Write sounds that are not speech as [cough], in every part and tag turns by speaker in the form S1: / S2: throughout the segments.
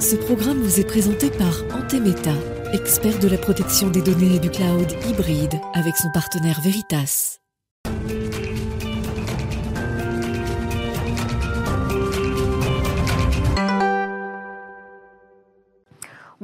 S1: Ce programme vous est présenté par Antemeta, expert de la protection des données et du cloud hybride avec son partenaire Veritas.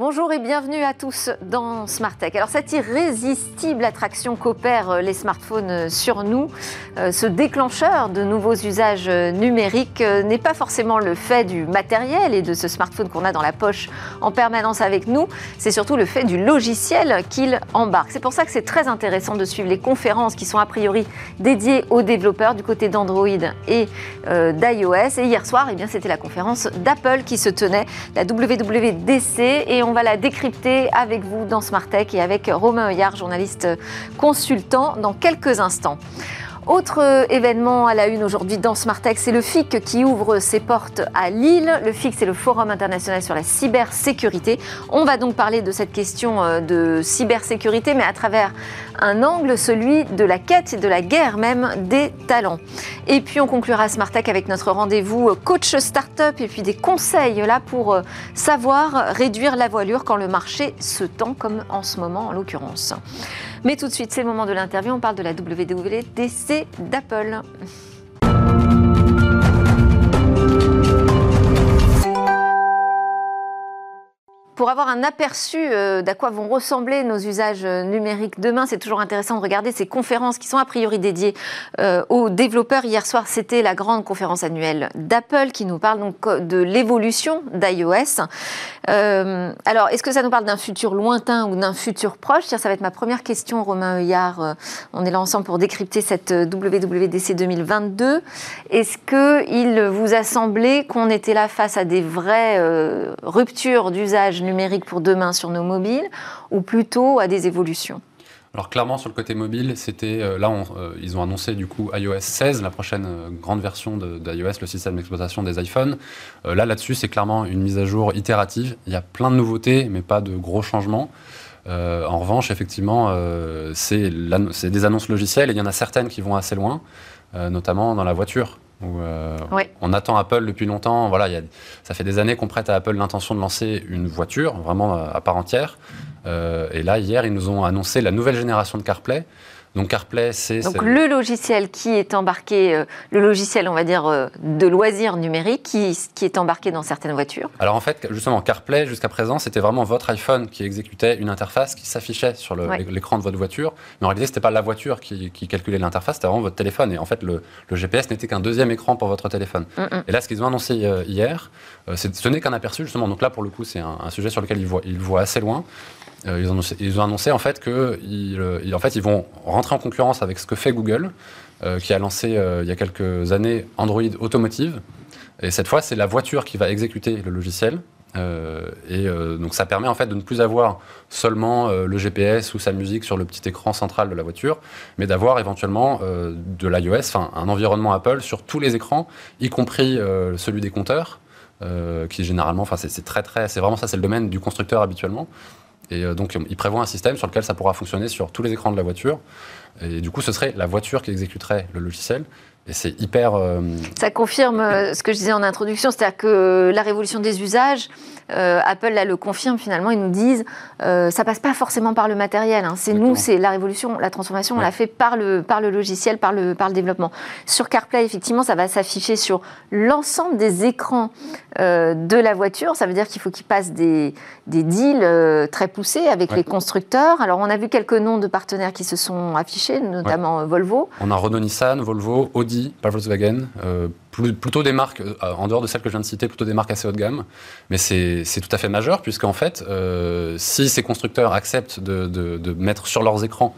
S2: Bonjour et bienvenue à tous dans Smart Tech. Alors cette irrésistible attraction qu'opèrent euh, les smartphones euh, sur nous, euh, ce déclencheur de nouveaux usages numériques n'est pas forcément le fait du matériel et de ce smartphone qu'on a dans la poche en permanence avec nous, c'est surtout le fait du logiciel qu'il embarque. C'est pour ça que c'est très intéressant de suivre les conférences qui sont a priori dédiées aux développeurs du côté d'Android et d'iOS. Et hier soir, eh bien, c'était la conférence d'Apple qui se tenait, la WWDC, et on va la décrypter avec vous dans Smart Tech et avec Romain Heuillard, journaliste consultant, dans quelques instants. Autre euh, événement à la une aujourd'hui dans Smartech, c'est le FIC qui ouvre ses portes à Lille. Le FIC, c'est le Forum international sur la cybersécurité. On va donc parler de cette question euh, de cybersécurité, mais à travers un angle, celui de la quête et de la guerre même des talents. Et puis on conclura Smartech avec notre rendez-vous euh, coach startup et puis des conseils là pour savoir réduire la voilure quand le marché se tend, comme en ce moment en l'occurrence. Mais tout de suite, c'est le moment de l'interview. On parle de la WWDC d'Apple. Pour avoir un aperçu euh, d'à quoi vont ressembler nos usages euh, numériques demain, c'est toujours intéressant de regarder ces conférences qui sont a priori dédiées euh, aux développeurs. Hier soir, c'était la grande conférence annuelle d'Apple qui nous parle donc de l'évolution d'iOS. alors, est-ce que ça nous parle d'un futur lointain ou d'un futur proche? Ça va être ma première question, Romain Heuillard. on est là ensemble pour décrypter cette WWDC 2022. Est-ce qu'il vous a semblé qu'on était là face à des vraies ruptures d'usage numérique pour demain sur nos mobiles ou plutôt à des évolutions
S3: alors clairement sur le côté mobile, c'était euh, là euh, ils ont annoncé du coup iOS 16, la prochaine euh, grande version d'iOS, le système d'exploitation des iPhones. là là-dessus, c'est clairement une mise à jour itérative. Il y a plein de nouveautés, mais pas de gros changements. en revanche, effectivement, c'est des annonces logicielles et il y en a certaines qui vont assez loin, notamment dans la voiture.
S2: Euh,
S3: on attend Apple depuis longtemps. Voilà, ça fait des années qu'on prête à Apple l'intention de lancer une voiture vraiment euh, à part entière. Euh, et là, hier, ils nous ont annoncé la nouvelle génération de CarPlay. Donc CarPlay, c'est...
S2: Donc le logiciel qui est embarqué, euh, le logiciel, on va dire, euh, de loisirs numériques, qui, qui, est embarqué dans certaines voitures
S3: Alors en fait, justement, CarPlay, jusqu'à présent, c'était vraiment votre iPhone qui exécutait une interface qui s'affichait sur l'écran de votre voiture. Mais en réalité, ce n'était pas la voiture qui, calculait l'interface, c'était vraiment votre téléphone. Et en fait, le, GPS n'était qu'un deuxième écran pour votre téléphone. Mm. Et là, ce qu'ils ont annoncé euh, hier, ce n'est qu'un aperçu, justement. Donc là, pour le coup, c'est un, sujet sur lequel ils voient, ils voient assez loin. Euh, ils, ont annoncé, en fait qu'ils euh, fait, ils vont rentrer en concurrence avec ce que fait Google, euh, qui a lancé il y a quelques années Android Automotive. Et cette fois, c'est la voiture qui va exécuter le logiciel. et donc ça permet en fait de ne plus avoir seulement le GPS ou sa musique sur le petit écran central de la voiture, mais d'avoir éventuellement de l'iOS, enfin un environnement Apple sur tous les écrans, y compris celui des compteurs, qui généralement, enfin c'est très très, c'est vraiment ça, c'est le domaine du constructeur habituellement. Et euh, donc, il prévoit un système sur lequel ça pourra fonctionner sur tous les écrans de la voiture. Et du coup, ce serait la voiture qui exécuterait le logiciel. Et c'est hyper. Euh,
S2: ça confirme euh, ce que je disais en introduction, c'est-à-dire que la révolution des usages, euh, Apple là, le confirme finalement, ils nous disent euh, ça passe pas forcément par le matériel. Hein. C'est nous, c'est la révolution, la transformation, on l'a fait par le, par le logiciel, par le, par le développement. Sur CarPlay, effectivement, ça va s'afficher sur l'ensemble des écrans de la voiture. Ça veut dire qu'il faut qu'ils passent des, des deals très poussés avec les constructeurs. Alors, on a vu quelques noms de partenaires qui se sont affichés, notamment Volvo.
S3: On a Renault Nissan, Volvo, Audi pas Volkswagen, euh, plutôt des marques, euh, en dehors de celles que je viens de citer, plutôt des marques assez haut de gamme. Mais c'est tout à fait majeur, puisqu'en fait, euh, si ces constructeurs acceptent de, mettre sur leurs écrans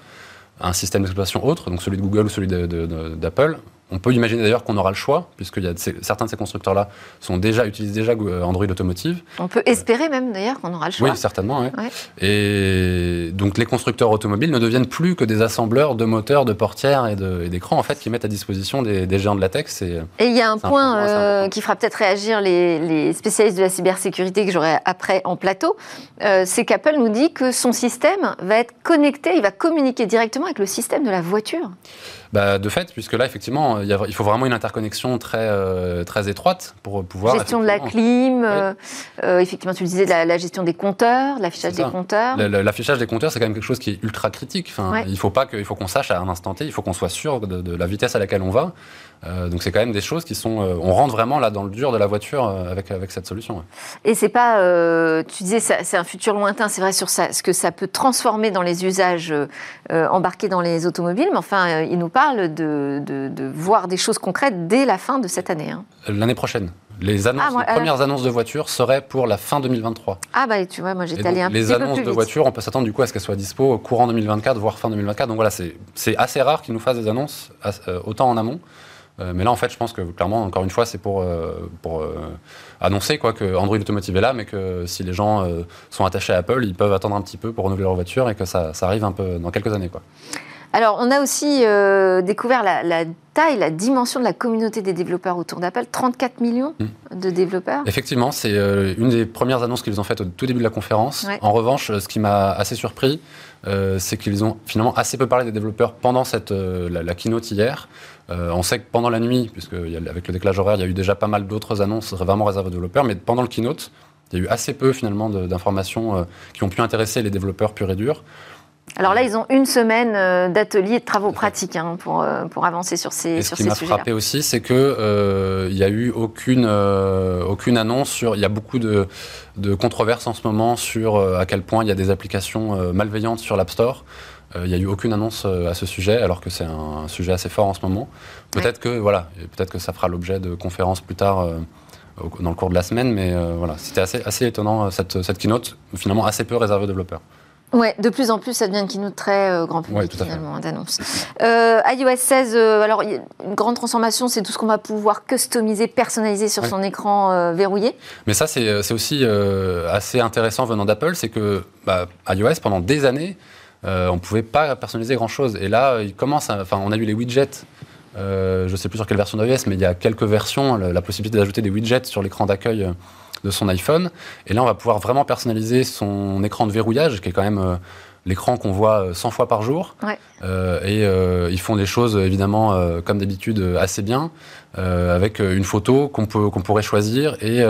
S3: un système d'exploitation autre, donc celui de Google ou celui d'Apple, on peut imaginer d'ailleurs qu'on aura le choix, puisque y a certains de ces constructeurs-là sont déjà, utilisent déjà euh, Android Automotive.
S2: On peut espérer même d'ailleurs qu'on aura le choix.
S3: Oui, certainement. Et donc les constructeurs automobiles ne deviennent plus que des assembleurs de moteurs, de portières et d'écrans en fait, qui mettent à disposition des, géants de latex.
S2: Et, et il y a un point euh, qui fera peut-être réagir les, spécialistes de la cybersécurité que j'aurai après en plateau, euh, c'est qu'Apple nous dit que son système va être connecté, il va communiquer directement avec le système de la voiture.
S3: Bah, De fait, puisque là, effectivement, il, il faut vraiment une interconnexion très, euh, très étroite pour pouvoir.
S2: Gestion de la clim, euh, euh, effectivement, tu disais la, la gestion des compteurs, l'affichage des compteurs.
S3: L'affichage des compteurs, c'est quand même quelque chose qui est ultra critique. Enfin, Il faut pas faut qu'on sache à un instant T, il faut qu'on soit sûr de, la vitesse à laquelle on va. Donc c'est quand même des choses qui sont, on rentre vraiment là dans le dur de la voiture avec avec cette solution.
S2: Et c'est pas, tu disais, c'est un futur lointain, c'est vrai sur ça, ce que ça peut transformer dans les usages embarqués dans les automobiles, mais enfin, il nous parle de, de, voir des choses concrètes dès la fin de cette année. Hein.
S3: L'année prochaine. Les, annonces, ah, premières annonces de voitures seraient pour la fin 2023.
S2: Ah bah tu vois, moi j'étais allé un
S3: les
S2: petit
S3: peu plus Les annonces
S2: de
S3: voitures, on peut s'attendre du coup à ce qu'elles soient dispo courant 2024, voire fin 2024. Donc voilà, c'est assez rare qu'ils nous fassent des annonces euh, autant en amont. Euh, mais là, en fait, je pense que clairement, encore une fois, c'est pour, euh, pour annoncer quoi, que Android Automotive est là, mais que si les gens sont attachés à Apple, ils peuvent attendre un petit peu pour renouveler leur voiture et que ça, ça arrive un peu dans quelques années. Quoi.
S2: Alors, on a aussi euh, découvert la, taille, la dimension de la communauté des développeurs autour d'Apple. 34 millions hmm. de développeurs.
S3: Effectivement, c'est euh, une des premières annonces qu'ils ont faites au tout début de la conférence. En revanche, ce qui m'a assez surpris, euh, c'est qu'ils ont finalement assez peu parlé des développeurs pendant cette, la, keynote hier. on sait que pendant la nuit, puisque avec le décalage horaire, il y a eu déjà pas mal d'autres annonces vraiment réservées aux développeurs, mais pendant le keynote, il y a eu assez peu finalement d'informations qui ont pu intéresser les développeurs purs et durs.
S2: Alors là, ils ont une semaine euh, d'ateliers et de travaux pratiques hein, pour, euh, pour avancer sur ces,
S3: sur ce qui m'a frappé aussi, c'est qu'il euh, n'y a eu aucune, aucune annonce sur. Il y a beaucoup de, de controverses en ce moment sur à quel point il y a des applications malveillantes sur l'App Store. Il n'y a eu aucune annonce à ce sujet, alors que c'est un, sujet assez fort en ce moment. Peut-être que voilà, peut-être que ça fera l'objet de conférences plus tard dans le cours de la semaine, mais voilà, c'était assez, assez étonnant cette, cette keynote, finalement assez peu réservée aux développeurs.
S2: Ouais, de plus en plus, ça devient une keynote très euh, grand public finalement d'annonce. Euh, iOS 16, euh, alors une grande transformation, c'est tout ce qu'on va pouvoir customiser, personnaliser sur son écran euh, verrouillé.
S3: Mais ça, c'est aussi assez intéressant venant d'Apple, c'est que bah, iOS pendant des années, on ne pouvait pas personnaliser grand chose. Et là, il commence, enfin, on a eu les widgets. Je ne sais plus sur quelle version d'iOS, mais il y a quelques versions, la possibilité d'ajouter des widgets sur l'écran d'accueil de son iPhone. Et là, on va pouvoir vraiment personnaliser son écran de verrouillage, qui est quand même euh, l'écran qu'on voit 100 euh, fois par jour. Euh, et ils font des choses, évidemment, comme d'habitude, assez bien, avec une photo qu'on qu'on pourrait choisir. Et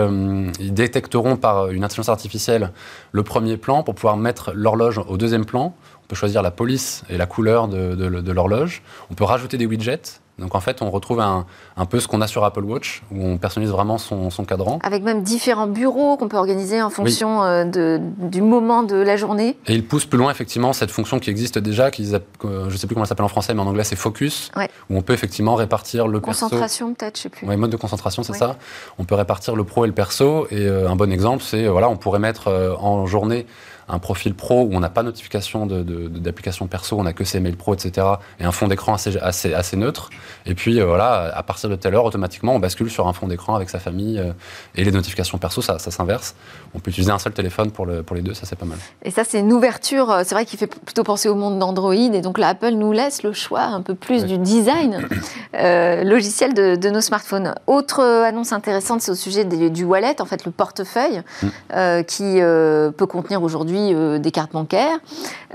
S3: ils détecteront par une intelligence artificielle le premier plan pour pouvoir mettre l'horloge au deuxième plan. On peut choisir la police et la couleur de, de l'horloge. On peut rajouter des widgets donc en fait, on retrouve un, peu ce qu'on a sur Apple Watch, où on personnalise vraiment son, cadran.
S2: Avec même différents bureaux qu'on peut organiser en fonction euh, de, du moment de la journée.
S3: Et il pousse plus loin effectivement cette fonction qui existe déjà, qui, je ne sais plus comment elle s'appelle en français, mais en anglais c'est Focus, où on peut effectivement répartir le
S2: concentration peut-être, je sais plus.
S3: Oui, mode de concentration, c'est ça. On peut répartir le pro et le perso. Et euh, un bon exemple, c'est voilà, on pourrait mettre euh, en journée un profil pro où on n'a pas notification d'application de, perso, on n'a que ses mails pro, etc. Et un fond d'écran assez, assez, assez, neutre. Et puis euh, voilà, à partir de telle heure, automatiquement, on bascule sur un fond d'écran avec sa famille euh, et les notifications perso, ça, ça s'inverse. On peut utiliser un seul téléphone pour, le, pour les deux, ça c'est pas mal.
S2: Et ça, c'est une ouverture, euh, c'est vrai qu'il fait plutôt penser au monde d'Android. Et donc là, Apple nous laisse le choix un peu plus du design logiciel de, de, nos smartphones. Autre annonce intéressante, c'est au sujet du wallet, en fait, le portefeuille, mm. qui peut contenir aujourd'hui euh, des cartes bancaires.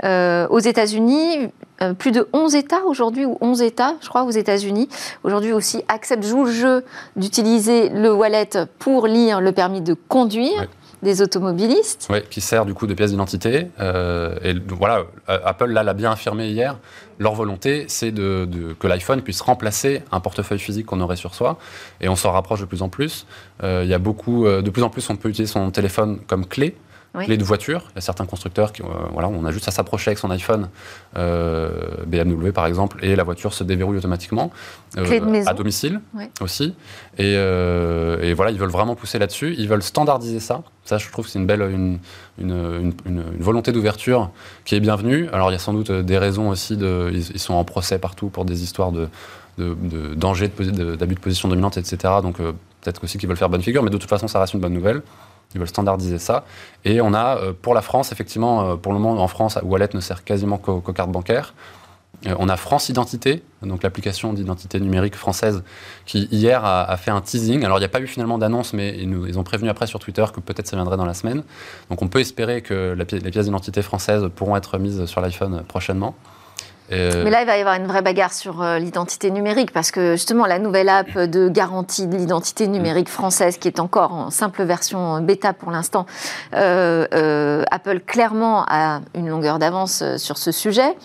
S2: Euh, aux États-Unis, euh, plus de 11 États aujourd'hui, ou 11 États, je crois, aux États-Unis, aujourd'hui aussi acceptent, jouent le jeu d'utiliser le wallet pour lire le permis de conduire. des automobilistes.
S3: Oui, qui sert du coup de pièce d'identité. et voilà, Apple l'a bien affirmé hier. Leur volonté, c'est de, que l'iPhone puisse remplacer un portefeuille physique qu'on aurait sur soi. Et on s'en rapproche de plus en plus. Il y a beaucoup, de plus en plus, on peut utiliser son téléphone comme clé clé de voiture. Il y a certains constructeurs qui, euh, voilà, on a juste à s'approcher avec son iPhone, euh, BMW par exemple, et la voiture se déverrouille automatiquement.
S2: Euh,
S3: à domicile aussi. Et, voilà, ils veulent vraiment pousser là-dessus. Ils veulent standardiser ça. Ça, je trouve c'est une belle une, une, volonté d'ouverture qui est bienvenue. Alors, il y a sans doute des raisons aussi. De, ils, sont en procès partout pour des histoires de, de, de danger d'abus de, position dominante, etc. Donc, peut-être aussi qu'ils veulent faire bonne figure, mais de toute façon, ça reste une bonne nouvelle. Ils veulent standardiser ça. Et on a, euh, pour la France, effectivement, euh, pour le moment, en France, Wallet ne sert quasiment qu'aux cartes bancaires. Euh, on a France Identité, donc l'application d'identité numérique française, qui hier a, fait un teasing. Alors il n'y a pas eu finalement d'annonce, mais ils, ont prévenu après sur Twitter que peut-être ça viendrait dans la semaine. Donc on peut espérer que les pièces d'identité françaises pourront être mises sur l'iPhone prochainement.
S2: Mais là, il va y avoir une vraie bagarre sur euh, l'identité numérique parce que justement, la nouvelle app de garantie de l'identité numérique française, qui est encore en simple version bêta pour l'instant, euh, euh, Apple clairement a une longueur d'avance sur ce sujet.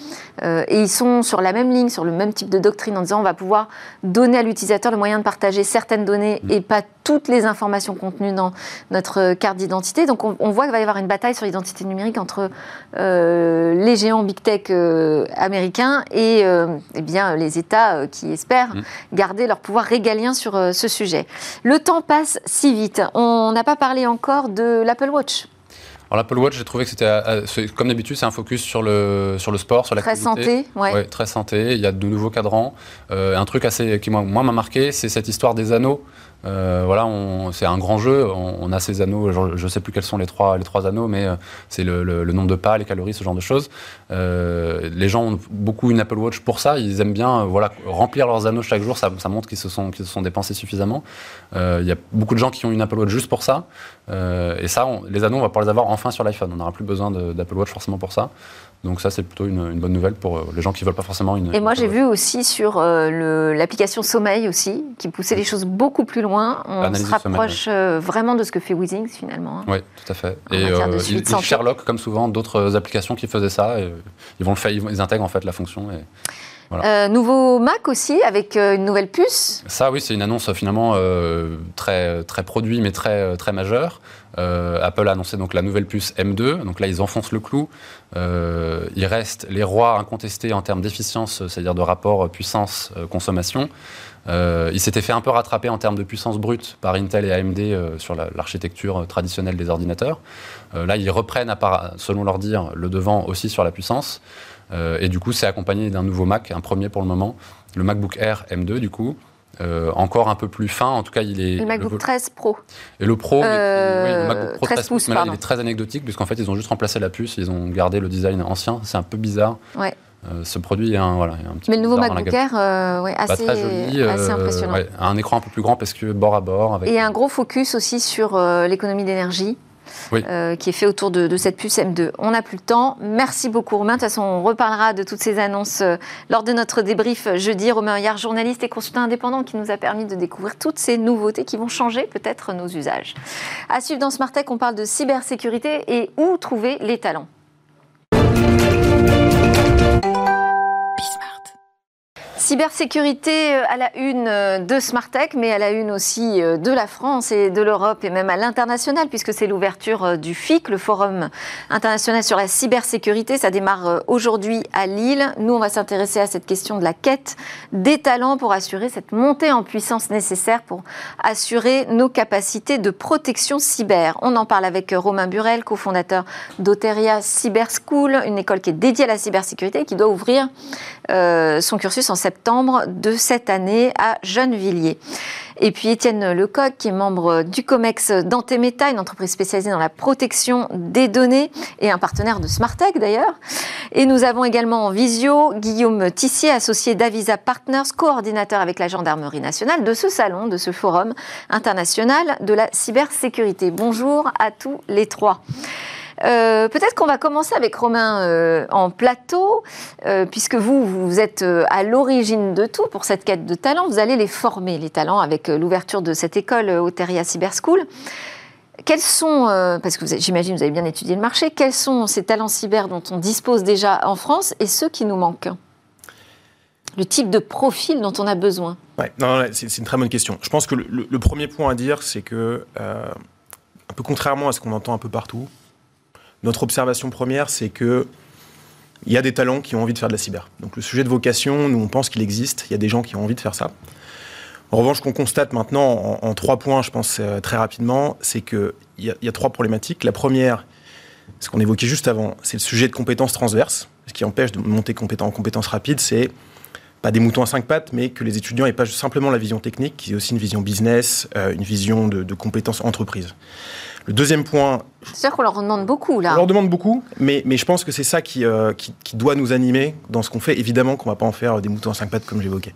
S2: et ils sont sur la même ligne, sur le même type de doctrine en disant on va pouvoir donner à l'utilisateur le moyen de partager certaines données et pas toutes les informations contenues dans notre carte d'identité. Donc on, voit qu'il va y avoir une bataille sur l'identité numérique entre les géants big tech américains et euh, eh bien, les États euh, qui espèrent mm. garder leur pouvoir régalien sur euh, ce sujet. Le temps passe si vite. On n'a pas parlé encore de l'Apple Watch.
S3: Alors l'Apple Watch, j'ai trouvé que c'était, comme d'habitude, c'est un focus sur le, sur le sport, sur l'activité.
S2: Très santé,
S3: ouais. Très santé, il y a de nouveaux cadrans. un truc assez, qui moi, m'a marqué, c'est cette histoire des anneaux. Euh, voilà, c'est un grand jeu. On, a ces anneaux. Je ne sais plus quels sont les trois, les trois anneaux, mais euh, c'est le, nombre de pas, les calories, ce genre de choses. Euh, les gens ont beaucoup une Apple Watch pour ça. Ils aiment bien, voilà, remplir leurs anneaux chaque jour. Ça, montre qu'ils se sont, qu'ils se sont dépensés suffisamment. Il y a beaucoup de gens qui ont une Apple Watch juste pour ça. et ça, les anneaux, on va pouvoir les avoir enfin sur l'iPhone. On n'aura plus besoin d'Apple Watch forcément pour ça. Donc ça, c'est plutôt une, bonne nouvelle pour les gens qui ne veulent pas forcément une.
S2: Et moi, j'ai vu aussi sur l'application Sommeil aussi, qui poussait les choses beaucoup plus loin on se rapproche euh, vraiment de ce que fait Weezings finalement.
S3: Hein. oui, tout à fait. Et euh, ils, Sherlock, comme souvent d'autres applications qui faisaient ça, et ils, vont le faire, ils intègrent en fait la fonction. Et...
S2: Euh, nouveau Mac aussi, avec une nouvelle puce.
S3: Ça, oui, c'est une annonce finalement très, très produit, mais très, très majeure. Apple a annoncé donc la nouvelle puce M2. Donc là, ils enfoncent le clou. il reste les rois incontestés en termes d'efficience, c'est-à-dire de rapport puissance-consommation. Euh, il s'était fait un peu rattraper en termes de puissance brute par Intel et AMD euh, sur l'architecture traditionnelle des ordinateurs. Euh, là, ils reprennent, à selon leur dire, le devant aussi sur la puissance. et du coup, c'est accompagné d'un nouveau Mac, un premier pour le moment, le MacBook Air M2 du coup. Encore un peu plus fin, en tout cas il est...
S2: Le MacBook 13 Pro.
S3: Et le Pro, oui, le MacBook Pro 13, pouces, mais là il est très anecdotique puisqu'en fait ils ont juste remplacé la puce, ils ont gardé le design ancien, c'est un peu bizarre.
S2: Ouais.
S3: Euh, ce produit un, voilà, un
S2: petit Mais le nouveau MacBook Air, euh, ouais, assez,
S3: joli, assez
S2: euh, impressionnant.
S3: un écran un peu plus grand parce que bord à bord. Avec...
S2: Et un gros focus aussi sur l'économie d'énergie. Qui est fait autour de, cette puce M2. On n'a plus le temps. Merci beaucoup Romain. De toute façon, on reparlera de toutes ces annonces lors de notre débrief jeudi. Romain hier journaliste et consultant indépendant, qui nous a permis de découvrir toutes ces nouveautés qui vont changer peut-être nos usages. À suivre dans Smart Tech, on parle de cybersécurité et où trouver les talents. Cybersécurité euh, à la une euh, de Smartech, mais à la une aussi euh, de la France et de l'Europe et même à l'international, puisque c'est l'ouverture du FIC, le Forum international sur la cybersécurité. Ça démarre aujourd'hui à Lille. Nous, on va s'intéresser à cette question de la quête des talents pour assurer cette montée en puissance nécessaire pour assurer nos capacités de protection cyber. On en parle avec Romain Burel, cofondateur d'Oteria Cyber School, une école qui est dédiée à la cybersécurité et qui doit ouvrir son cursus en septembre de cette année à Gennevilliers. Et puis Étienne Lecoq, qui est membre du COMEX d'Antemeta, une entreprise spécialisée dans la protection des données et un partenaire de Smartech d'ailleurs. Et nous avons également en visio Guillaume Tissier, associé d'Avisa Partners, coordinateur avec la Gendarmerie nationale de ce salon, de ce forum international de la cybersécurité. Bonjour à tous les trois. Euh, peut-être qu'on va commencer avec Romain euh, en plateau, euh, puisque vous, vous êtes à l'origine de tout pour cette quête de talent. Vous allez les former, les talents, avec l'ouverture de cette école Oteria Cyber School. Quels sont, parce que j'imagine vous avez bien étudié le marché, quels sont ces talents cyber dont on dispose déjà en France et ceux qui nous manquent? Le type de profil dont on a besoin
S4: ouais, c'est une très bonne question. Je pense que le premier point à dire, c'est que, un peu contrairement à ce qu'on entend un peu partout, notre observation première, c'est que il y a des talents qui ont envie de faire de la cyber. Donc le sujet de vocation, nous on pense qu'il existe, il y a des gens qui ont envie de faire ça. En revanche, qu'on constate maintenant en, trois points, je pense euh, très rapidement, c'est qu'il y, y, a trois problématiques. La première, ce qu'on évoquait juste avant, c'est le sujet de compétences transverses. Ce qui empêche de monter en compétences rapides, c'est pas des moutons à cinq pattes, mais que les étudiants n'aient pas simplement la vision technique, qu'ils aient aussi une vision business, euh, une vision de, de compétences entreprise. Le deuxième point.
S2: C'est sûr qu'on leur demande beaucoup, là.
S4: On leur demande beaucoup, mais, mais je pense que c'est ça qui, euh, qui, doit nous animer dans ce qu'on fait. Évidemment qu'on ne va pas en faire des moutons à cinq pattes, comme j'évoquais.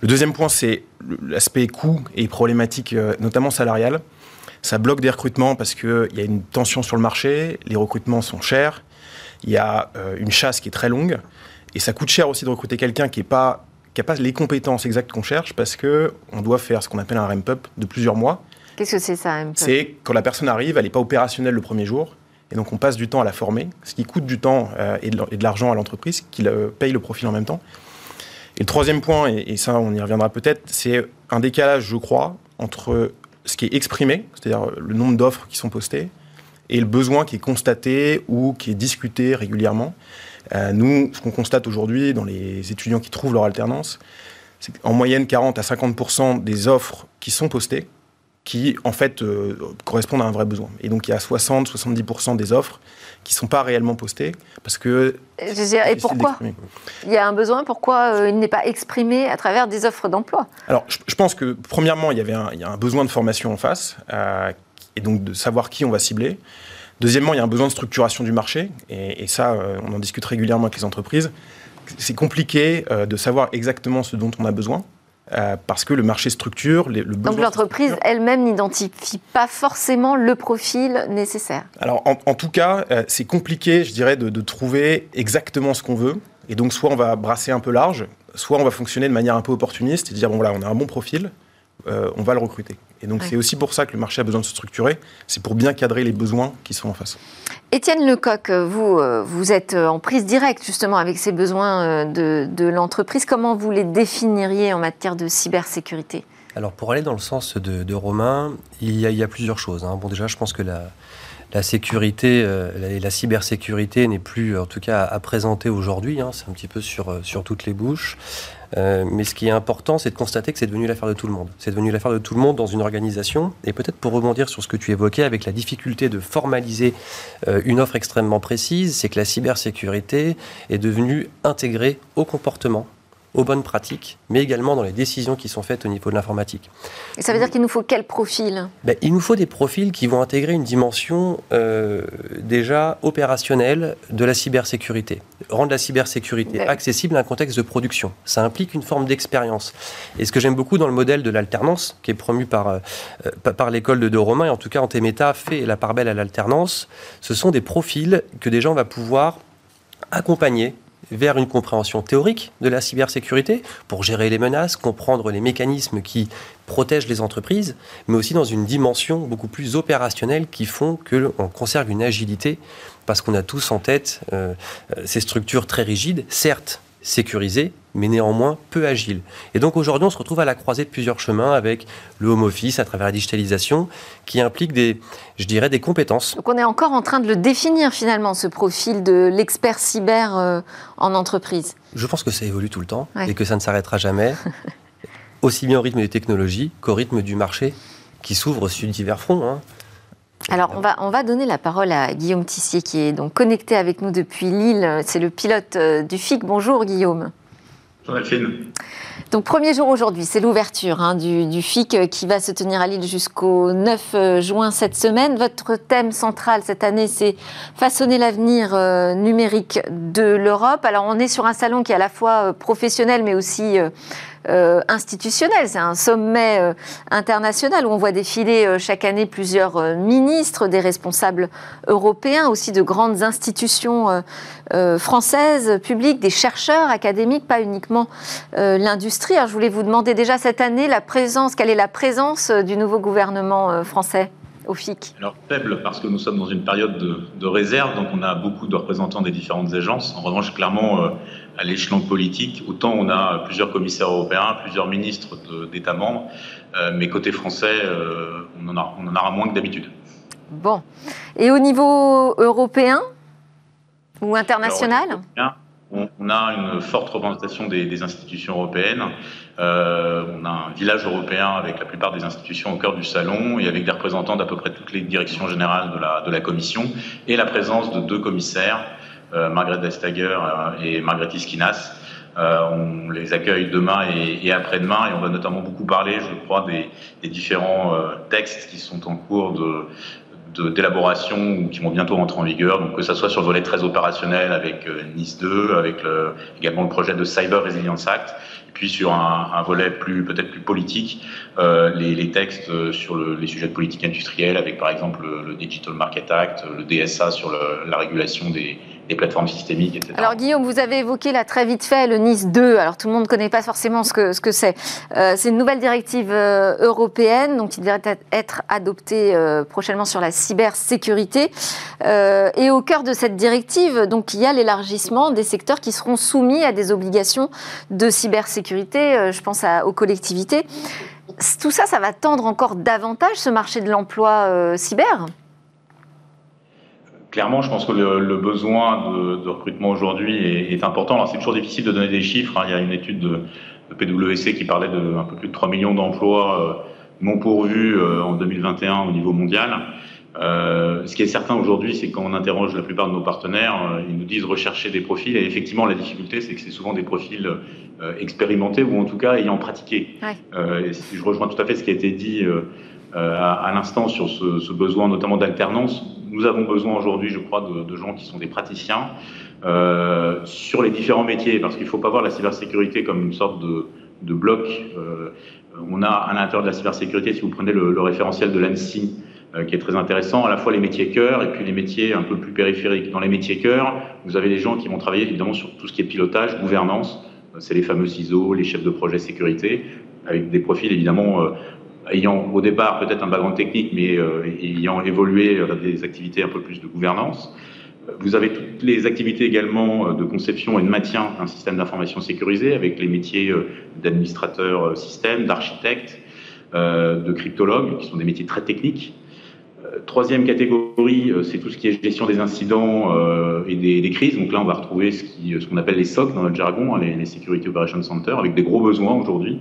S4: Le deuxième point, c'est l'aspect coût et problématique, euh, notamment salariale. Ça bloque des recrutements parce qu'il y a une tension sur le marché, les recrutements sont chers, il y a euh, une chasse qui est très longue. Et ça coûte cher aussi de recruter quelqu'un qui n'a pas, pas les compétences exactes qu'on cherche parce qu'on doit faire ce qu'on appelle un ramp-up de plusieurs mois.
S2: Qu'est-ce que c'est ça,
S4: C'est quand la personne arrive, elle n'est pas opérationnelle le premier jour. Et donc on passe du temps à la former, ce qui coûte du temps euh, et de l'argent à l'entreprise, qui paye le profil en même temps. Et le troisième point, et, ça on y reviendra peut-être, c'est un décalage, je crois, entre ce qui est exprimé, c'est-à-dire le nombre d'offres qui sont postées, et le besoin qui est constaté ou qui est discuté régulièrement. Euh, nous, ce qu'on constate aujourd'hui dans les étudiants qui trouvent leur alternance, c'est qu'en moyenne 40 à 50 des offres qui sont postées qui en fait euh, correspondent à un vrai besoin. Et donc il y a 60-70% des offres qui ne sont pas réellement postées parce que...
S2: Et pourquoi Il y a un besoin, pourquoi euh, il n'est pas exprimé à travers des offres d'emploi?
S4: Alors je, pense que premièrement, il y, avait un, il y a un besoin de formation en face euh, et donc de savoir qui on va cibler. Deuxièmement, il y a un besoin de structuration du marché et, et ça, on en discute régulièrement avec les entreprises. C'est compliqué de savoir exactement ce dont on a besoin. Euh, parce que le marché structure. le
S2: Donc l'entreprise elle-même n'identifie pas forcément le profil nécessaire.
S4: Alors en, tout cas, euh, c'est compliqué, je dirais, de, trouver exactement ce qu'on veut. Et donc soit on va brasser un peu large, soit on va fonctionner de manière un peu opportuniste et dire bon voilà, on a un bon profil, euh, on va le recruter. Et donc c'est aussi pour ça que le marché a besoin de se structurer, c'est pour bien cadrer les besoins qui sont en face.
S2: Étienne Lecoq, vous, euh, êtes en prise directe justement avec ces besoins euh, de, l'entreprise. Comment vous les définiriez en matière de cybersécurité?
S5: Alors pour aller dans le sens de, Romain, il y, a, plusieurs choses. Hein. Bon déjà, je pense que la, sécurité et la cybersécurité n'est plus, en tout cas, à présenter aujourd'hui. Hein. C'est un petit peu sur toutes les bouches. Euh, mais ce qui est important, c'est de constater que c'est devenu l'affaire de tout le monde. C'est devenu l'affaire de tout le monde dans une organisation. Et peut-être pour rebondir sur ce que tu évoquais avec la difficulté de formaliser euh, une offre extrêmement précise, c'est que la cybersécurité est devenue intégrée au comportement aux bonnes pratiques, mais également dans les décisions qui sont faites au niveau de l'informatique.
S2: Et ça veut dire qu'il nous faut quel profil?
S5: Ben, Il nous faut des profils qui vont intégrer une dimension euh, déjà opérationnelle de la cybersécurité. Rendre la cybersécurité ben accessible à un contexte de production. Ça implique une forme d'expérience. Et ce que j'aime beaucoup dans le modèle de l'alternance, qui est promu par, euh, par l'école de De Romain, et en tout cas Antemeta fait la part belle à l'alternance, ce sont des profils que des gens vont pouvoir accompagner vers une compréhension théorique de la cybersécurité pour gérer les menaces, comprendre les mécanismes qui protègent les entreprises, mais aussi dans une dimension beaucoup plus opérationnelle qui font qu'on conserve une agilité parce qu'on a tous en tête euh, euh, ces structures très rigides, certes sécurisé, mais néanmoins peu agile. Et donc aujourd'hui, on se retrouve à la croisée de plusieurs chemins avec le home office à travers la digitalisation, qui implique des, je dirais, des compétences.
S2: Donc on est encore en train de le définir finalement, ce profil de l'expert cyber euh, en entreprise.
S5: Je pense que ça évolue tout le temps et que ça ne s'arrêtera jamais, [laughs] aussi bien au rythme des technologies qu'au rythme du marché qui s'ouvre sur divers fronts. Hein.
S2: Alors, on va, on va donner la parole à Guillaume Tissier, qui est donc connecté avec nous depuis Lille. C'est le pilote euh, du FIC. Bonjour, Guillaume.
S6: Bonjour, Delphine.
S2: Donc, premier jour aujourd'hui, c'est l'ouverture hein, du, FIC euh, qui va se tenir à Lille jusqu'au 9 euh, juin cette semaine. Votre thème central cette année, c'est façonner l'avenir numérique de l'Europe. Alors, on est sur un salon qui est à la fois professionnel, mais aussi euh, institutionnel. C'est un sommet euh, international où on voit défiler euh, chaque année plusieurs ministres, des responsables européens, aussi de grandes institutions françaises, publiques, des chercheurs académiques, pas uniquement l'industrie. je voulais vous demander déjà cette année la présence, quelle est la présence du nouveau gouvernement français au FIC
S6: Alors faible parce que nous sommes dans une période de, de, réserve, donc on a beaucoup de représentants des différentes agences. En revanche, clairement, à l'échelon politique, autant on a plusieurs commissaires européens, plusieurs ministres d'États membres, euh, mais côté français, euh, on, en a, on en aura moins que d'habitude.
S2: Bon. Et au niveau européen ou international
S6: on, a une forte représentation des, institutions européennes. Euh, on a un village européen avec la plupart des institutions au cœur du salon et avec des représentants d'à peu près toutes les directions générales de la, de la Commission et la présence de deux commissaires Margaret Vestager euh, et Margaret Iskinas. Euh, on les accueille demain et, après-demain et on va notamment beaucoup parler, je crois, des, différents textes qui sont en cours de, d'élaboration ou qui vont bientôt rentrer en vigueur. Donc que ce soit sur le volet très opérationnel avec Nice 2, avec le, également le projet de Cyber Resilience Act, et puis sur un, volet peut-être plus politique, les, textes sur les sujets de politique industrielle, avec par exemple le, Digital Market Act, le DSA sur la régulation des, des plateformes systémiques, etc.
S2: Alors Guillaume, vous avez évoqué là très vite fait le Nice 2. Alors tout le monde ne connaît pas forcément ce que ce c'est. Euh, c'est une nouvelle directive euh, européenne, donc qui devrait être adoptée euh, prochainement sur la cybersécurité. et au cœur de cette directive, donc il y a l'élargissement des secteurs qui seront soumis à des obligations de cybersécurité. je pense aux collectivités. Tout ça, ça va tendre encore davantage ce marché de l'emploi cyber?
S6: Clairement, je pense que le, besoin de, recrutement aujourd'hui est, important. Alors, c'est toujours difficile de donner des chiffres. Hein. Il y a une étude de, PwC qui parlait de un peu plus de 3 millions d'emplois euh, non pourvus euh, en 2021 au niveau mondial. Euh, ce qui est certain aujourd'hui, c'est quand on interroge la plupart de nos partenaires, ils nous disent rechercher des profils. Et effectivement, la difficulté, c'est que c'est souvent des profils expérimentés ou en tout cas ayant pratiqué. je rejoins tout à fait ce qui a été dit à, l'instant sur ce, ce, besoin notamment d'alternance nous avons besoin aujourd'hui, je crois, de, gens qui sont des praticiens euh, sur les différents métiers, parce qu'il ne faut pas voir la cybersécurité comme une sorte de, bloc. Euh, on a à l'intérieur de la cybersécurité, si vous prenez le, référentiel de l'ANSI, euh, qui est très intéressant, à la fois les métiers cœur et puis les métiers un peu plus périphériques. Dans les métiers cœur, vous avez des gens qui vont travailler évidemment sur tout ce qui est pilotage, gouvernance, c'est les fameux CISO, les chefs de projet sécurité, avec des profils évidemment ayant au départ peut-être un background technique, mais euh, ayant évolué vers des activités un peu plus de gouvernance. Vous avez toutes les activités également euh, de conception et de maintien d'un système d'information sécurisé avec les métiers euh, d'administrateur système, d'architecte, de cryptologue, qui sont des métiers très techniques. Troisième catégorie, c'est tout ce qui est gestion des incidents et des, crises. Donc là, on va retrouver ce qu'on appelle les SOC dans notre jargon, hein, les, Security Operations Center, avec des gros besoins aujourd'hui.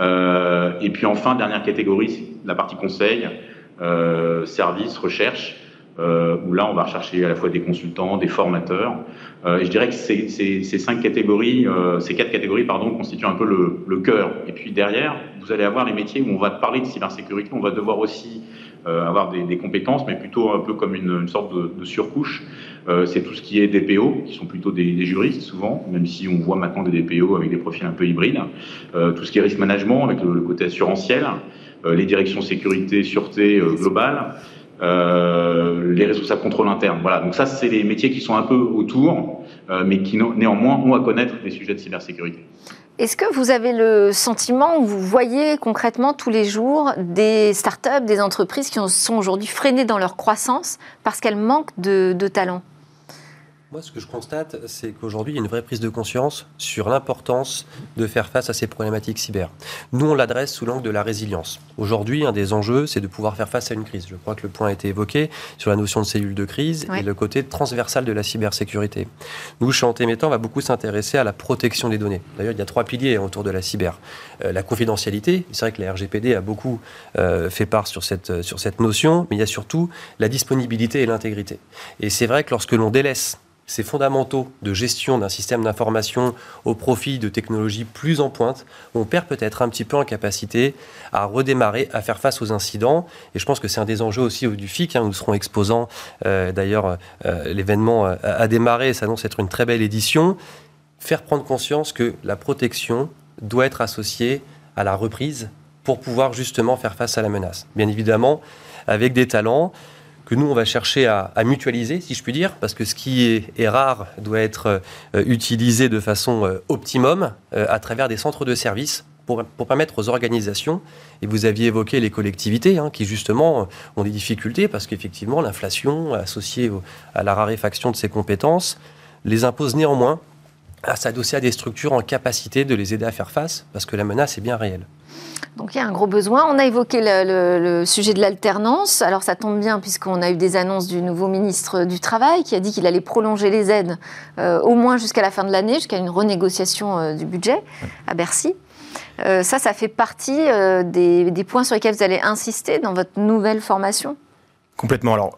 S6: Euh, et puis enfin, dernière catégorie, la partie conseil, euh, service, recherche, euh, où là, on va rechercher à la fois des consultants, des formateurs. et je dirais que ces cinq catégories, ces quatre catégories, pardon, constituent un peu le, le cœur. Et puis derrière, vous allez avoir les métiers où on va parler de cybersécurité, on va devoir aussi avoir des, compétences, mais plutôt un peu comme une, sorte de, surcouche. Euh, c'est tout ce qui est DPO, qui sont plutôt des, juristes souvent, même si on voit maintenant des DPO avec des profils un peu hybrides. Euh, tout ce qui est risque management, avec le, côté assurantiel, euh, les directions sécurité, sûreté globale. les responsables contrôle interne. Voilà, donc ça, c'est les métiers qui sont un peu autour, mais qui néanmoins ont à connaître des sujets de cybersécurité.
S2: Est-ce que vous avez le sentiment, ou vous voyez concrètement tous les jours des startups, des entreprises qui sont aujourd'hui freinées dans leur croissance parce qu'elles manquent de, de talents
S5: moi, ce que je constate, c'est qu'aujourd'hui, il y a une vraie prise de conscience sur l'importance de faire face à ces problématiques cyber. Nous, on l'adresse sous l'angle de la résilience. Aujourd'hui, un des enjeux, c'est de pouvoir faire face à une crise. Je crois que le point a été évoqué sur la notion de cellule de crise et le côté transversal de la cybersécurité. Nous, chez Antémétan, on va beaucoup s'intéresser à la protection des données. D'ailleurs, il y a trois piliers autour de la cyber. Euh, la confidentialité, c'est vrai que la RGPD a beaucoup euh, fait part sur cette, sur cette notion, mais il y a surtout la disponibilité et l'intégrité. Et c'est vrai que lorsque l'on délaisse ces fondamentaux de gestion d'un système d'information au profit de technologies plus en pointe, on perd peut-être un petit peu en capacité à redémarrer, à faire face aux incidents. Et je pense que c'est un des enjeux aussi du FIC. Hein. nous serons exposants. Euh, d'ailleurs, euh, l'événement a, démarré et s'annonce être une très belle édition. Faire prendre conscience que la protection doit être associée à la reprise pour pouvoir justement faire face à la menace. Bien évidemment, avec des talents que nous, on va chercher à, mutualiser, si je puis dire, parce que ce qui est, rare doit être euh, utilisé de façon euh, optimum euh, à travers des centres de services pour, permettre aux organisations, et vous aviez évoqué les collectivités, hein, qui justement ont des difficultés parce qu'effectivement l'inflation associée à la raréfaction de ces compétences les impose néanmoins à s'adosser à des structures en capacité de les aider à faire face, parce que la menace est bien réelle.
S2: Donc il y a un gros besoin. On a évoqué le, sujet de l'alternance. Alors ça tombe bien puisqu'on a eu des annonces du nouveau ministre du Travail qui a dit qu'il allait prolonger les aides euh, au moins jusqu'à la fin de l'année, jusqu'à une renégociation euh, du budget à Bercy. Euh, ça, ça fait partie des, des, points sur lesquels vous allez insister dans votre nouvelle formation?
S4: Complètement. Alors,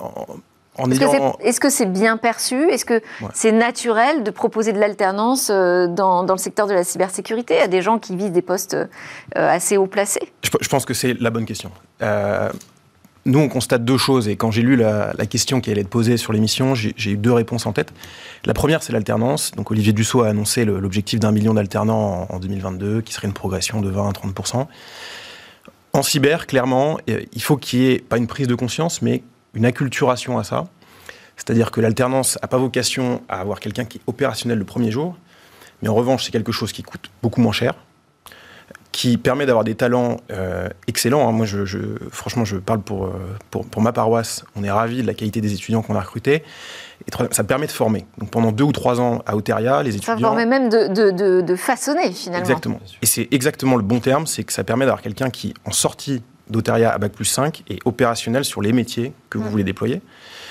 S2: est-ce que c'est bien perçu? Est-ce que c'est naturel de proposer de l'alternance euh, dans, le secteur de la cybersécurité à des gens qui visent des postes euh, assez haut placés?
S4: Je, pense que c'est la bonne question. Euh, nous, on constate deux choses, et quand j'ai lu la, question qui allait être posée sur l'émission, j'ai eu deux réponses en tête. La première, c'est l'alternance. Donc, Olivier Dussault a annoncé l'objectif d'un million d'alternants en, en 2022, qui serait une progression de 20 à 30% En cyber, clairement, il faut qu'il y ait pas une prise de conscience, mais une acculturation à ça. C'est-à-dire que l'alternance n'a pas vocation à avoir quelqu'un qui est opérationnel le premier jour, mais en revanche, c'est quelque chose qui coûte beaucoup moins cher, qui permet d'avoir des talents euh, excellents. Hein. Moi, je, franchement, je parle pour, euh, pour, pour, ma paroisse. On est ravis de la qualité des étudiants qu'on a recrutés. Et ça permet de former. Donc pendant deux ou trois ans à Oteria, les étudiants... Ça
S2: permet même de, de, de, façonner, finalement.
S4: Exactement. Et c'est exactement le bon terme, c'est que ça permet d'avoir quelqu'un qui, en sortie d'Oteria à Bac plus 5, est opérationnel sur les métiers que vous voulez déployer.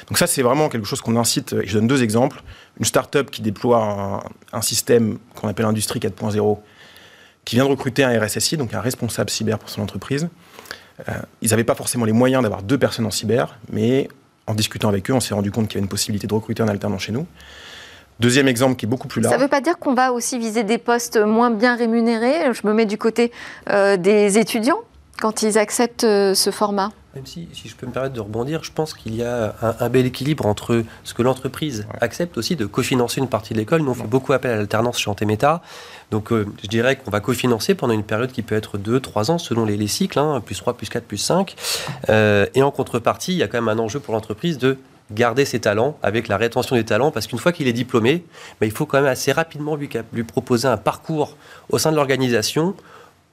S4: Donc ça, c'est vraiment quelque chose qu'on incite. Je donne deux exemples. Une start-up qui déploie un, un système qu'on appelle Industrie 4.0 qui vient de recruter un RSSI, donc un responsable cyber pour son entreprise. Euh, ils n'avaient pas forcément les moyens d'avoir deux personnes en cyber, mais en discutant avec eux, on s'est rendu compte qu'il y avait une possibilité de recruter un alternant chez nous. Deuxième exemple qui est beaucoup plus large.
S2: Ça ne veut pas dire qu'on va aussi viser des postes moins bien rémunérés. Je me mets du côté euh, des étudiants quand ils acceptent euh, ce format.
S5: Même si, si je peux me permettre de rebondir, je pense qu'il y a un, bel équilibre entre ce que l'entreprise accepte aussi de cofinancer une partie de l'école. Nous, on fait beaucoup appel à l'alternance chez Antemeta. Donc, euh, je dirais qu'on va cofinancer pendant une période qui peut être 2-3 ans selon les, cycles, hein, plus 3, plus 4, plus 5. Euh, et en contrepartie, il y a quand même un enjeu pour l'entreprise de garder ses talents avec la rétention des talents parce qu'une fois qu'il est diplômé, ben, il faut quand même assez rapidement lui, lui proposer un parcours au sein de l'organisation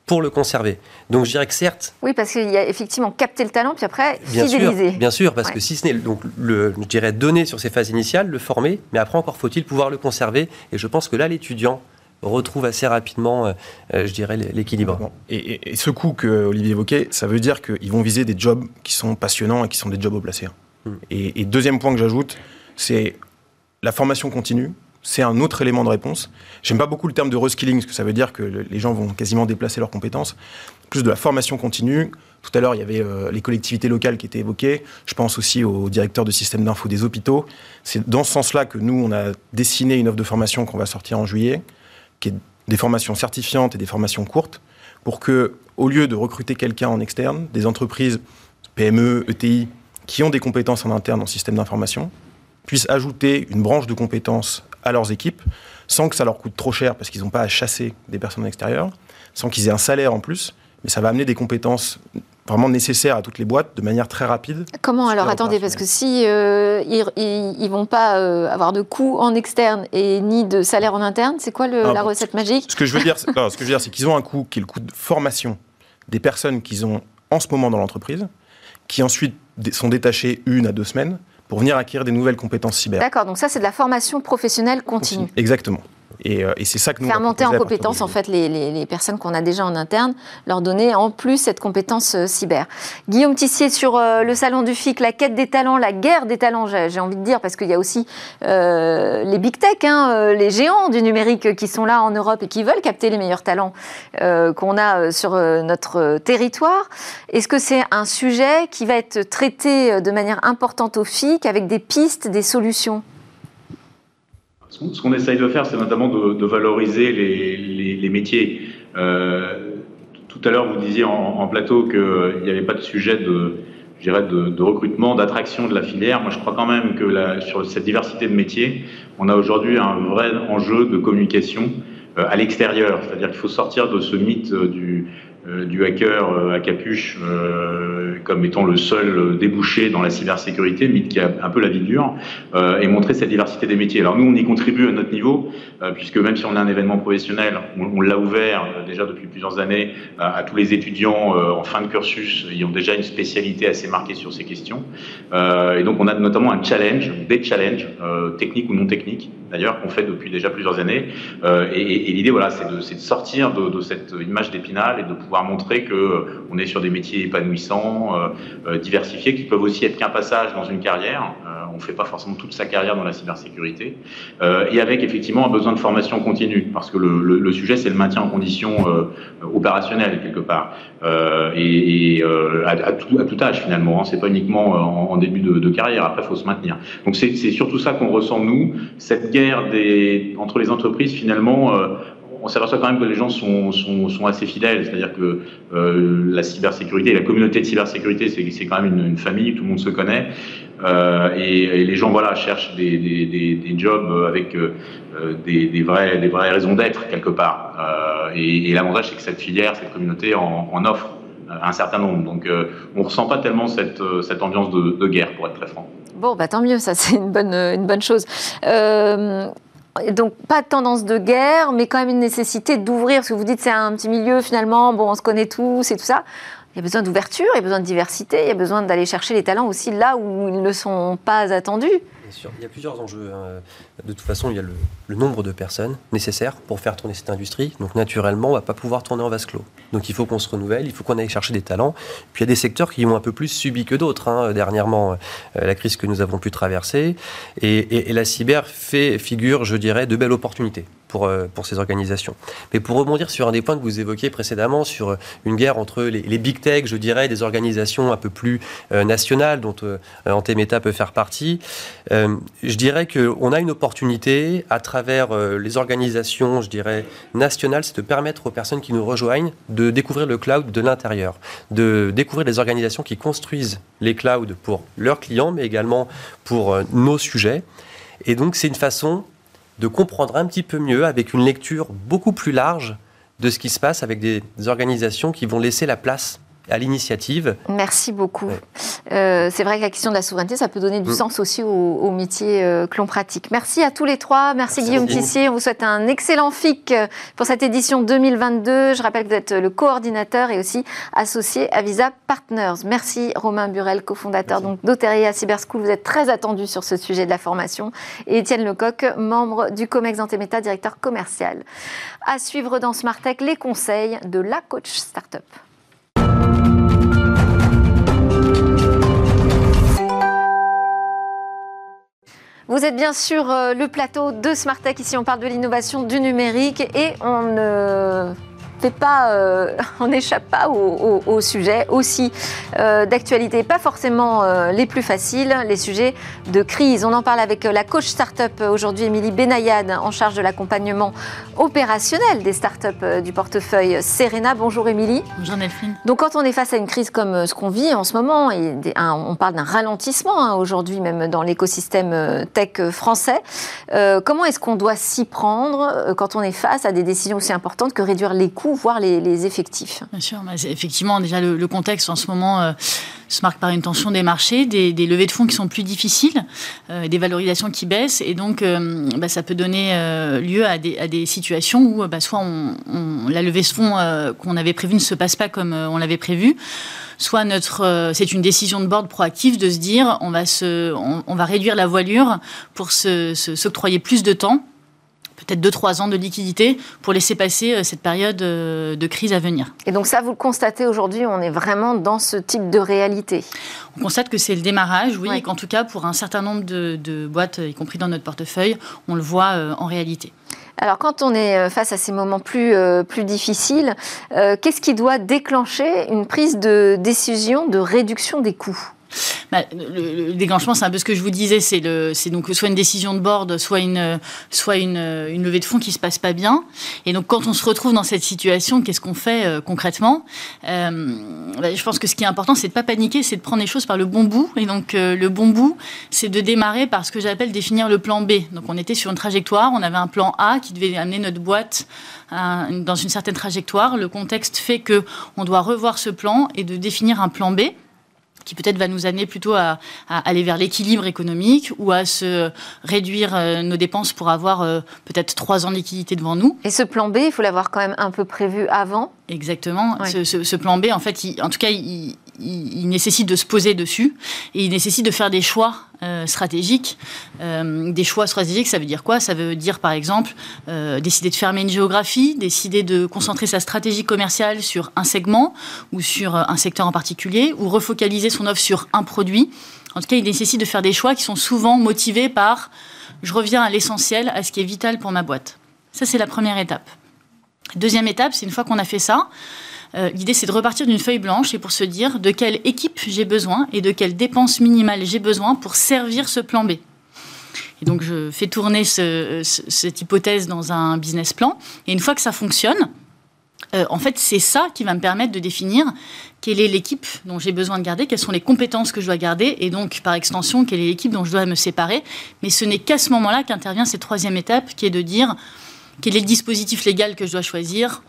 S5: pour le conserver. Donc je dirais que certes.
S2: Oui, parce qu'il y a effectivement capter le talent, puis après fidéliser.
S5: bien sûr, parce que si ce n'est donc le, je dirais donner sur ces phases initiales, le former, mais après encore faut-il pouvoir le conserver. Et je pense que là, l'étudiant retrouve assez rapidement, euh, euh, je dirais, l'équilibre.
S4: Et, ce coup que Olivier évoquait, ça veut dire qu'ils vont viser des jobs qui sont passionnants et qui sont des jobs au placé. Hmm. Et, et deuxième point que j'ajoute, c'est la formation continue c'est un autre élément de réponse. J'aime pas beaucoup le terme de reskilling, parce que ça veut dire que les gens vont quasiment déplacer leurs compétences. Plus de la formation continue. Tout à l'heure, il y avait euh, les collectivités locales qui étaient évoquées. Je pense aussi au directeur de système d'info des hôpitaux. C'est dans ce sens-là que nous, on a dessiné une offre de formation qu'on va sortir en juillet, qui est des formations certifiantes et des formations courtes, pour que, au lieu de recruter quelqu'un en externe, des entreprises PME, ETI, qui ont des compétences en interne en système d'information, puissent ajouter une branche de compétences à leurs équipes sans que ça leur coûte trop cher parce qu'ils n'ont pas à chasser des personnes extérieures, sans qu'ils aient un salaire en plus, mais ça va amener des compétences vraiment nécessaires à toutes les boîtes de manière très rapide.
S2: Comment alors Attendez, parce que si euh, ils, vont pas euh, avoir de coûts en externe et ni de salaire en interne, c'est quoi la recette magique
S4: Ce que je veux dire, [laughs] ce que je veux dire, c'est qu'ils ont un coût qui est le coût de formation des personnes qu'ils ont en ce moment dans l'entreprise, qui ensuite sont détachées une à deux semaines pour venir acquérir des nouvelles compétences cyber.
S2: D'accord, donc ça c'est de la formation professionnelle continue.
S4: Exactement. Euh, et, c'est ça que nous
S2: Faire monter en compétence en fait les, personnes qu'on a déjà en interne, leur donner en plus cette compétence euh, cyber. Guillaume Tissier sur euh, le salon du FIC, la quête des talents, la guerre des talents, j'ai envie de dire, parce qu'il y a aussi les big tech, hein, les géants du numérique qui sont là en Europe et qui veulent capter les meilleurs talents qu'on a sur notre territoire. Est-ce que c'est un sujet qui va être traité de manière importante au FIC avec des pistes, des solutions?
S6: Ce qu'on essaye de faire, c'est notamment de, valoriser les, métiers. Euh, tout à l'heure, vous disiez en, plateau qu'il n'y avait pas de sujet de, de, recrutement, d'attraction de la filière. Moi, je crois quand même que sur cette diversité de métiers, on a aujourd'hui un vrai enjeu de communication euh, à l'extérieur. C'est-à-dire qu'il faut sortir de ce mythe du, euh, du hacker euh, à capuche euh, comme étant le seul débouché dans la cybersécurité, mythe qui a un peu la vie dure, et montrer cette diversité des métiers. Alors nous, on y contribue à notre niveau, puisque même si on a un événement professionnel, on, l'a ouvert déjà depuis plusieurs années à tous les étudiants en fin de cursus ayant déjà une spécialité assez marquée sur ces questions. et donc on a notamment un challenge, des challenges, techniques ou non techniques, d'ailleurs, qu'on fait depuis déjà plusieurs années. et, l'idée, voilà, c'est de, de, sortir de, de cette image d'épinal et de pouvoir montrer que euh, on est sur des métiers épanouissants, euh, euh, diversifiés, qui peuvent aussi être qu'un passage dans une carrière. on ne fait pas forcément toute sa carrière dans la cybersécurité. et avec effectivement un besoin de formation continue, parce que le, sujet, c'est le maintien en condition opérationnelle, quelque part. et, à, tout, âge, finalement. Hein. C'est pas uniquement en, début de, carrière. Après, il faut se maintenir. Donc c'est surtout ça qu'on ressent, nous. Cette guerre entre les entreprises, finalement, on s'aperçoit quand même que les gens sont, assez fidèles, c'est-à-dire que euh, la cybersécurité, la communauté de cybersécurité, c'est quand même une, famille, tout le monde se connaît, euh, et, les gens voilà cherchent des, jobs avec euh, des, vraies, raisons d'être quelque part. et, l'avantage, c'est que cette filière, cette communauté en, offre un certain nombre. Donc on ne ressent pas tellement cette, ambiance de, guerre, pour être très franc.
S2: Bon, bah, tant mieux, ça c'est une bonne, chose. Donc pas de tendance de guerre, mais quand même une nécessité d'ouvrir, parce que vous dites c'est un petit milieu finalement, bon on se connaît tous et tout ça. Il y a besoin d'ouverture, il y a besoin de diversité, il y a besoin d'aller chercher les talents aussi là où ils ne sont pas attendus.
S5: Il y a plusieurs enjeux. Hein. De toute façon, il y a le, nombre de personnes nécessaires pour faire tourner cette industrie. Donc, naturellement, on ne va pas pouvoir tourner en vase clos. Donc, il faut qu'on se renouvelle, il faut qu'on aille chercher des talents. Puis, il y a des secteurs qui ont un peu plus subi que d'autres. Hein. Dernièrement, euh, la crise que nous avons pu traverser. Et, la cyber fait figure, je dirais, de belles opportunités pour, euh, pour ces organisations. Mais pour rebondir sur un des points que vous évoquiez précédemment, sur euh, une guerre entre les, big tech, je dirais, des organisations un peu plus nationales, dont Antemeta peut faire partie, je dirais qu'on a une opportunité à travers les organisations, je dirais, nationales, c'est de permettre aux personnes qui nous rejoignent de découvrir le cloud de l'intérieur, de découvrir les organisations qui construisent les clouds pour leurs clients, mais également pour nos sujets. Et donc, c'est une façon de comprendre un petit peu mieux, avec une lecture beaucoup plus large de ce qui se passe avec des organisations qui vont laisser la place à l'initiative.
S2: Merci beaucoup. Euh, c'est vrai que la question de la souveraineté, ça peut donner du mm. sens aussi au, métier euh, que l'on pratique. Merci à tous les trois. Merci, Guillaume Tissier. On vous souhaite un excellent FIC pour cette édition 2022. Je rappelle que vous êtes le coordinateur et aussi associé à Visa Partners. Merci Romain Burel, cofondateur d'Oteria à Cyberschool. Vous êtes très attendu sur ce sujet de la formation. Et Étienne Lecoq, membre du COMEX Antemeta, directeur commercial. À suivre dans Smart Tech, les conseils de la coach startup. Vous êtes bien sur euh, le plateau de Smartech. Ici, on parle de l'innovation du numérique et on ne fait pas, euh, [laughs] on n'échappe pas au, sujet aussi euh, d'actualité, pas forcément euh, les plus faciles, les sujets de crise. On en parle avec la coach startup aujourd'hui, Émilie Benayad, en charge de l'accompagnement opérationnel des startups du portefeuille Serena. Bonjour Émilie.
S7: Bonjour Delphine.
S2: Donc quand on est face à une crise comme ce qu'on vit en ce moment, et on parle d'un ralentissement hein, aujourd'hui même dans l'écosystème tech français, comment est-ce qu'on doit s'y prendre quand on est face à des décisions aussi importantes que réduire les coûts voir les, effectifs.
S7: Bien sûr, effectivement, déjà le, contexte en ce moment euh, se marque par une tension des marchés, des, levées de fonds qui sont plus difficiles, euh, des valorisations qui baissent, et donc euh, bah, ça peut donner lieu à des, situations où bah, soit la levée de fonds qu'on avait prévue ne se passe pas comme on l'avait prévu, soit notre, c'est une décision de board proactive de se dire on va, se, on, va réduire la voilure pour s'octroyer se, plus de temps peut-être 2-3 ans de liquidité pour laisser passer euh, cette période euh, de crise à venir.
S2: Et donc ça, vous le constatez aujourd'hui, on est vraiment dans ce type de réalité
S7: On constate que c'est le démarrage, oui, et qu'en tout cas, pour un certain nombre de, boîtes, y compris dans notre portefeuille, on le voit euh, en réalité.
S2: Alors quand on est face à ces moments plus, plus difficiles, qu'est-ce qui doit déclencher une prise de décision de réduction des coûts?
S7: Bah, le, déclenchement, c'est un peu ce que je vous disais, c'est donc soit une décision de board, soit une, soit une, levée de fonds qui se passe pas bien. Et donc, quand on se retrouve dans cette situation, qu'est-ce qu'on fait euh, concrètement? Euh, bah, Je pense que ce qui est important, c'est de pas paniquer, c'est de prendre les choses par le bon bout. Et donc, euh, le bon bout, c'est de démarrer par ce que j'appelle définir le plan B. Donc, on était sur une trajectoire, on avait un plan A qui devait amener notre boîte dans une certaine trajectoire. Le contexte fait que on doit revoir ce plan et de définir un plan B qui peut-être va nous amener plutôt à, aller vers l'équilibre économique ou à se réduire euh, nos dépenses pour avoir euh, peut-être trois ans de liquidité devant nous.
S2: Et ce plan B, il faut l'avoir quand même un peu prévu avant
S7: Exactement. Ce, plan B, en fait, en tout cas, il, nécessite de se poser dessus et il nécessite de faire des choix euh, stratégiques. Euh, des choix stratégiques, ça veut dire quoi? Ça veut dire, par exemple, euh, décider de fermer une géographie, décider de concentrer sa stratégie commerciale sur un segment ou sur un secteur en particulier, ou refocaliser son offre sur un produit. En tout cas, il nécessite de faire des choix qui sont souvent motivés par je reviens à l'essentiel, à ce qui est vital pour ma boîte. Ça, c'est la première étape. Deuxième étape, c'est une fois qu'on a fait ça, euh, l'idée c'est de repartir d'une feuille blanche et pour se dire de quelle équipe j'ai besoin et de quelle dépense minimale j'ai besoin pour servir ce plan B. Et donc je fais tourner cette hypothèse dans un business plan et une fois que ça fonctionne, euh, en fait, c'est ça qui va me permettre de définir quelle est l'équipe dont j'ai besoin de garder, quelles sont les compétences que je dois garder, et donc, par extension, quelle est l'équipe dont je dois me séparer. Mais ce n'est qu'à ce moment-là qu'intervient cette troisième étape, qui est de dire quel est le dispositif légal que je dois choisir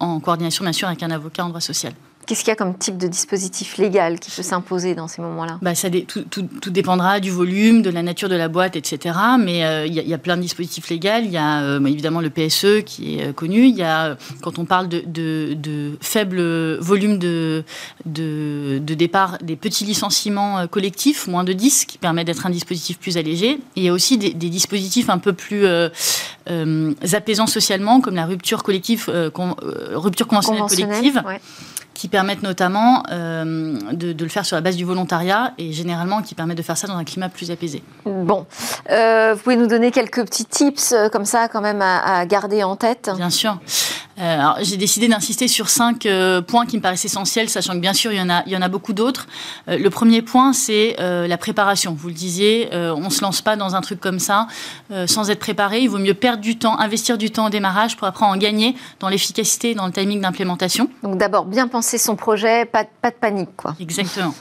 S7: en, coordination bien sûr avec un avocat en droit social.
S2: Qu'est-ce qu'il y a comme type de dispositif légal qui peut s'imposer dans ces moments-là
S7: bah, ça tout, tout, dépendra du volume, de la nature de la boîte, etc. Mais euh, il y, a plein de dispositifs légaux. Il y a euh, évidemment le PSE qui est euh, connu. Il y a, quand on parle de, de, faible volume de, de, départ, des petits licenciements collectifs, moins de 10, qui permettent d'être un dispositif plus allégé. il y a aussi des, dispositifs un peu plus apaisants socialement, comme la rupture collective, rupture conventionnelle, collective qui permettent notamment euh, de, le faire sur la base du volontariat et généralement qui permettent de faire ça dans un climat plus apaisé.
S2: Bon, euh, vous pouvez nous donner quelques petits tips euh, comme ça quand même à, garder en tête?
S7: Bien sûr. J'ai décidé d'insister sur cinq points qui me paraissent essentiels, sachant que bien sûr il y en a, il y en a beaucoup d'autres. le premier point, c'est la préparation. Vous le disiez, on ne se lance pas dans un truc comme ça sans être préparé. Il vaut mieux perdre du temps, investir du temps au démarrage pour après en gagner dans l'efficacité, dans le timing d'implémentation.
S2: Donc d'abord bien penser son projet, pas, pas de panique. Quoi.
S7: Exactement.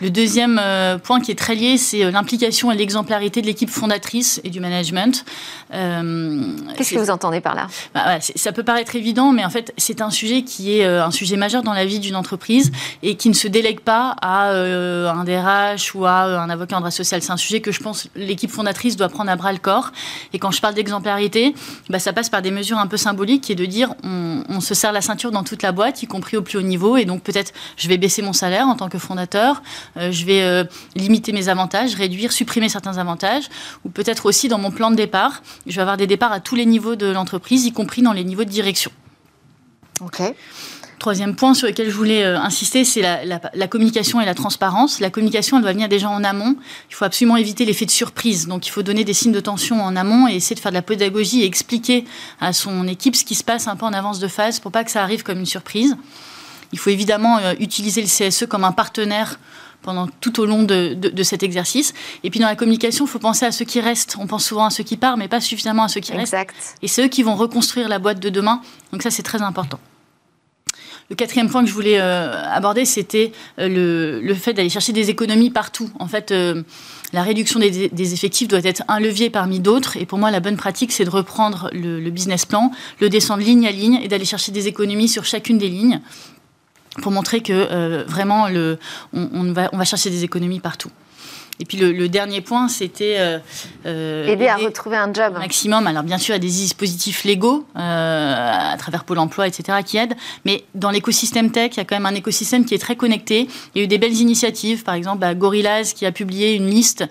S7: le deuxième euh, point qui est très lié, c'est euh, l'implication et l'exemplarité de l'équipe fondatrice et du management.
S2: Euh, Qu'est-ce que vous entendez par là?
S7: Bah, Ça peut paraître évident, mais en fait, c'est un sujet qui est un sujet majeur dans la vie d'une entreprise et qui ne se délègue pas à un DRH ou à un avocat en droit social. C'est un sujet que je pense l'équipe fondatrice doit prendre à bras le corps. Et quand je parle d'exemplarité, bah, ça passe par des mesures un peu symboliques qui est de dire on, se serre la ceinture dans toute la boîte, y compris au plus haut niveau et donc peut-être je vais baisser mon salaire en tant que fondateur, euh, je vais euh, limiter mes avantages, réduire, supprimer certains avantages, ou peut-être aussi dans mon plan de départ, je vais avoir des départs à tous les niveaux de l'entreprise, y compris dans les niveaux de direction.
S2: Ok.
S7: Troisième point sur lequel je voulais euh, insister, c'est la, communication et la transparence. La communication, elle doit venir déjà en amont. Il faut absolument éviter l'effet de surprise. Donc, il faut donner des signes de tension en amont et essayer de faire de la pédagogie et expliquer à son équipe ce qui se passe un peu en avance de phase pour pas que ça arrive comme une surprise. Il faut évidemment euh, utiliser le CSE comme un partenaire pendant tout au long de, cet exercice. Et puis dans la communication, il faut penser à ceux qui restent. On pense souvent à ceux qui partent, mais pas suffisamment à ceux qui
S2: exact.
S7: restent. Et c'est eux qui vont reconstruire la boîte de demain. Donc ça, c'est très important. Le quatrième point que je voulais euh, aborder, c'était euh, le, fait d'aller chercher des économies partout. En fait, la réduction des, effectifs doit être un levier parmi d'autres. Et pour moi, la bonne pratique, c'est de reprendre le, le, business plan, le descendre ligne à ligne et d'aller chercher des économies sur chacune des lignes pour montrer que euh, vraiment le, on, va, on va chercher des économies partout. Et puis le, dernier point, c'était
S2: euh, euh, aider à retrouver un job.
S7: Maximum. Alors bien sûr, il y a des dispositifs légaux à travers Pôle Emploi, etc., qui aident. Mais dans l'écosystème tech, il y a quand même un écosystème qui est très connecté. Il y a eu des belles initiatives, par exemple, à Gorillaz qui a publié une liste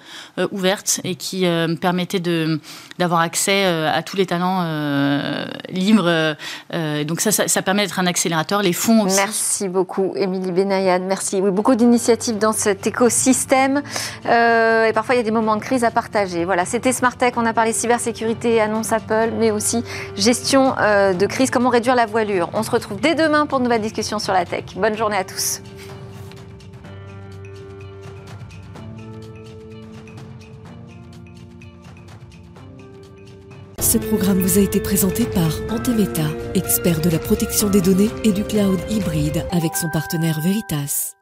S7: ouverte et qui permettait de d'avoir accès à tous les talents libres. donc ça, ça, permet d'être un accélérateur. Les fonds aussi.
S2: Merci beaucoup, Émilie Benayad. Merci. Beaucoup d'initiatives dans cet écosystème. Euh, et parfois, il y a des moments de crise à partager. Voilà, c'était Smart Tech. On a parlé cybersécurité, annonce Apple, mais aussi gestion euh, de crise, comment réduire la voilure? On se retrouve dès demain pour de nouvelles discussions sur la tech. Bonne journée à tous.
S1: Ce programme vous a été présenté par Antemeta, expert de la protection des données et du cloud hybride avec son partenaire Veritas.